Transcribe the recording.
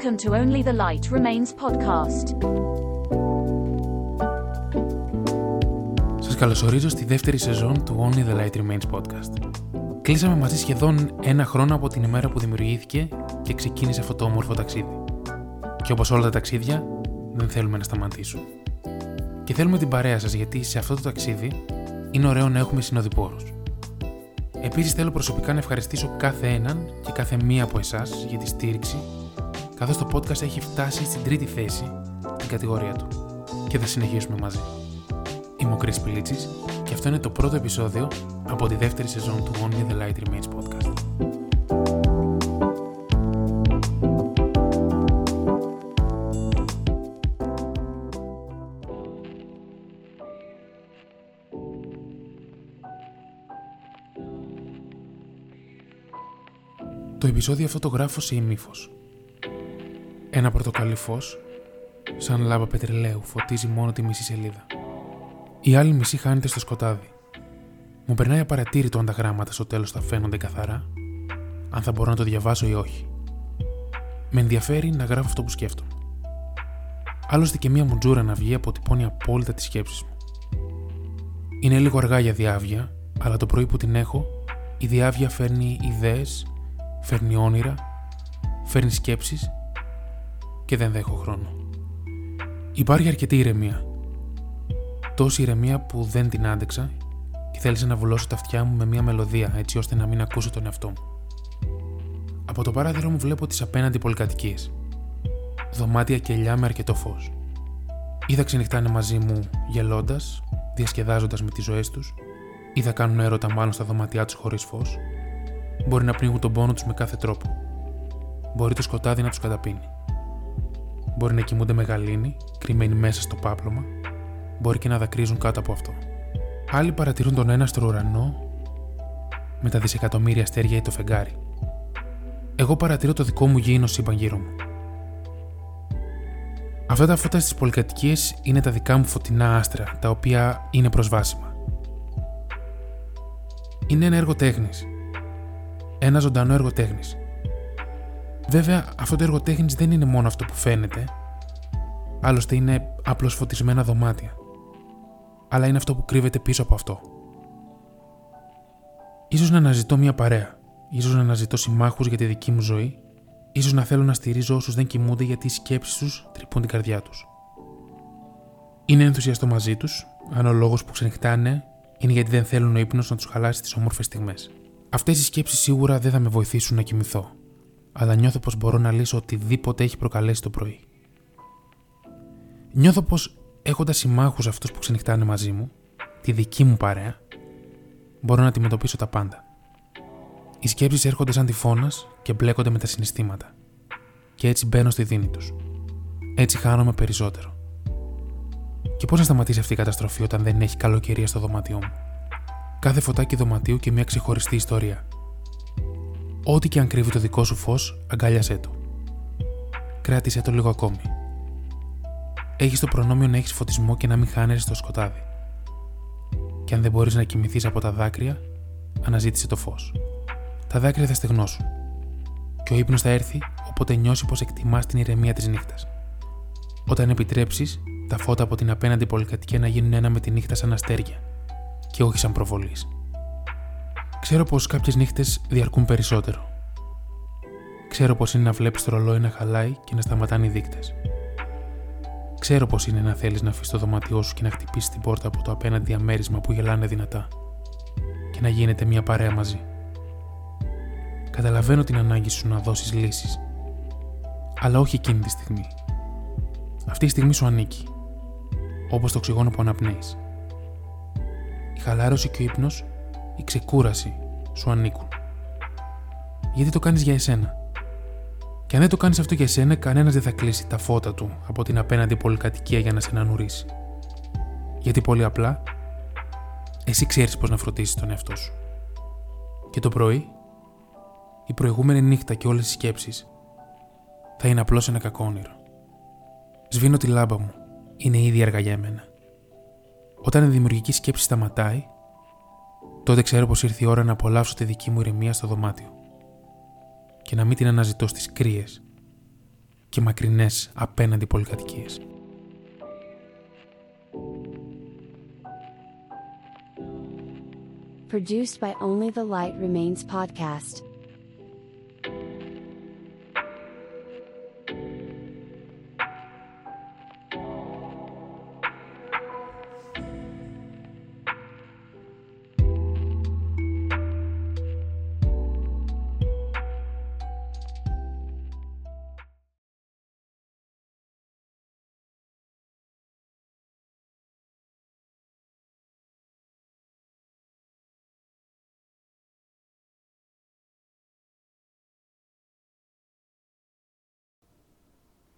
Welcome to Only the Light Remains podcast. Σας καλωσορίζω στη δεύτερη σεζόν του Only the Light Remains podcast. Κλείσαμε μαζί σχεδόν ένα χρόνο από την ημέρα που δημιουργήθηκε και ξεκίνησε αυτό το όμορφο ταξίδι. Και όπως όλα τα ταξίδια, δεν θέλουμε να σταματήσουν. Και θέλουμε την παρέα σας γιατί σε αυτό το ταξίδι είναι ωραίο να έχουμε συνοδοιπόρους. Επίσης θέλω προσωπικά να ευχαριστήσω κάθε έναν και κάθε μία από εσάς για τη στήριξη καθώς το podcast έχει φτάσει στην τρίτη θέση στην κατηγορία του. Και θα συνεχίσουμε μαζί. Είμαι ο Chris Πιλίτσης και αυτό είναι το πρώτο επεισόδιο από τη δεύτερη σεζόν του Only the Light Remains podcast. Το επεισόδιο αυτό το γράφω σε ημίφος. Ένα πορτοκαλί φως, σαν λάμπα πετρελαίου, φωτίζει μόνο τη μισή σελίδα. Η άλλη μισή χάνεται στο σκοτάδι. Μου περνάει απαρατήρητο αν τα γράμματα στο τέλος θα φαίνονται καθαρά, αν θα μπορώ να το διαβάσω ή όχι. Με ενδιαφέρει να γράφω αυτό που σκέφτομαι. Άλλωστε και μία μουτζούρα να βγει αποτυπώνει απόλυτα τις σκέψεις μου. Είναι λίγο αργά για διάβια, αλλά το πρωί που την έχω, η διάβια φέρνει ιδέες, φέρνει όνειρα, φέρνει σκέψεις και δεν δέχω χρόνο. Υπάρχει αρκετή ηρεμία. Τόση ηρεμία που δεν την άντεξα και θέλησα να βουλώσω τα αυτιά μου με μια μελωδία έτσι ώστε να μην ακούσω τον εαυτό μου. Από το παράθυρο μου βλέπω τις απέναντι πολυκατοικίες. Δωμάτια κελιά με αρκετό φως. Είδα ξενυχτάνε μαζί μου γελώντας, διασκεδάζοντας με τις ζωές τους, ή θα κάνουν έρωτα μάλλον στα δωμάτια τους χωρίς φως. Μπορεί να πνίγουν τον πόνο τους με κάθε τρόπο. Μπορεί το σκοτάδι να τους καταπίνει. Μπορεί να κοιμούνται με γαλήνη, κρυμμένοι μέσα στο πάπλωμα, μπορεί και να δακρύζουν κάτω από αυτό. Άλλοι παρατηρούν τον ένα στο ουρανό με τα δισεκατομμύρια αστέρια ή το φεγγάρι. Εγώ παρατηρώ το δικό μου γήινο σύμπαν γύρω μου. Αυτά τα φώτα στις πολυκατοικίες είναι τα δικά μου φωτεινά άστρα, τα οποία είναι προσβάσιμα. Είναι ένα έργο τέχνης. Ένα ζωντανό έργο τέχνης. Βέβαια, αυτό το έργο τέχνης δεν είναι μόνο αυτό που φαίνεται, άλλωστε είναι απλώς φωτισμένα δωμάτια. Αλλά είναι αυτό που κρύβεται πίσω από αυτό. Ίσως να αναζητώ μια παρέα, ίσως να αναζητώ συμμάχους για τη δική μου ζωή, ίσως να θέλω να στηρίζω όσους δεν κοιμούνται γιατί οι σκέψεις τους τρυπούν την καρδιά τους. Είναι ενθουσιαστό μαζί τους, αν ο λόγος που ξενυχτάνε είναι γιατί δεν θέλουν ο ύπνος να τους χαλάσει τις όμορφες στιγμές. Αυτές οι σκέψεις σίγουρα δεν θα με βοηθήσουν να κοιμηθώ, αλλά νιώθω πως μπορώ να λύσω οτιδήποτε έχει προκαλέσει το πρωί. Νιώθω πως έχοντας συμμάχους αυτούς που ξενυχτάνε μαζί μου, τη δική μου παρέα, μπορώ να αντιμετωπίσω τα πάντα. Οι σκέψεις έρχονται σαν τυφώνας και μπλέκονται με τα συναισθήματα. Και έτσι μπαίνω στη δίνη τους. Έτσι χάνομαι περισσότερο. Και πώς να σταματήσει αυτή η καταστροφή όταν δεν έχει καλοκαιρία στο δωμάτιό μου. Κάθε φωτάκι δωματίου και μια ξεχωριστή ιστορία. Ό,τι και αν κρύβει το δικό σου φως, αγκάλιασέ το. Κράτησε το λίγο ακόμη. Έχεις το προνόμιο να έχεις φωτισμό και να μην χάνεσαι στο σκοτάδι. Και αν δεν μπορείς να κοιμηθείς από τα δάκρυα, αναζήτησε το φως. Τα δάκρυα θα στεγνώσουν. Και ο ύπνος θα έρθει όποτε νιώσει πως εκτιμάς την ηρεμία της νύχτας. Όταν επιτρέψεις τα φώτα από την απέναντι πολυκατοικία να γίνουν ένα με τη νύχτα σαν αστέρια και όχι σαν προβολής. Ξέρω πως κάποιες νύχτες διαρκούν περισσότερο. Ξέρω πως είναι να βλέπεις το ρολόι να χαλάει και να σταματάνε οι δείκτες. Ξέρω πώ είναι να θέλεις να αφήσεις το δωμάτιό σου και να χτυπήσεις την πόρτα από το απέναντι διαμέρισμα που γελάνε δυνατά και να γίνεται μια παρέα μαζί. Καταλαβαίνω την ανάγκη σου να δώσεις λύσεις, αλλά όχι εκείνη τη στιγμή. Αυτή η στιγμή σου ανήκει, όπως το οξυγόνο που αναπνέεις. Η χαλάρωση και ο ύπνος, η ξεκούραση σου ανήκουν. Γιατί το κάνεις για εσένα; Και αν δεν το κάνεις αυτό για σένα, κανένας δεν θα κλείσει τα φώτα του από την απέναντι πολυκατοικία για να σε ανανουρίσει. Γιατί πολύ απλά, εσύ ξέρεις πώς να φροντίσεις τον εαυτό σου. Και το πρωί, η προηγούμενη νύχτα και όλες οι σκέψεις θα είναι απλώς ένα κακό όνειρο. Σβήνω τη λάμπα μου, είναι ήδη έργα για μένα. Όταν η δημιουργική σκέψη σταματάει, τότε ξέρω πως ήρθε η ώρα να απολαύσω τη δική μου ηρεμία στο δωμάτιο και να μην την αναζητώ στις κρύες και μακρινές απέναντι πολυκατοικίες. Produced by Only the Light Remains podcast.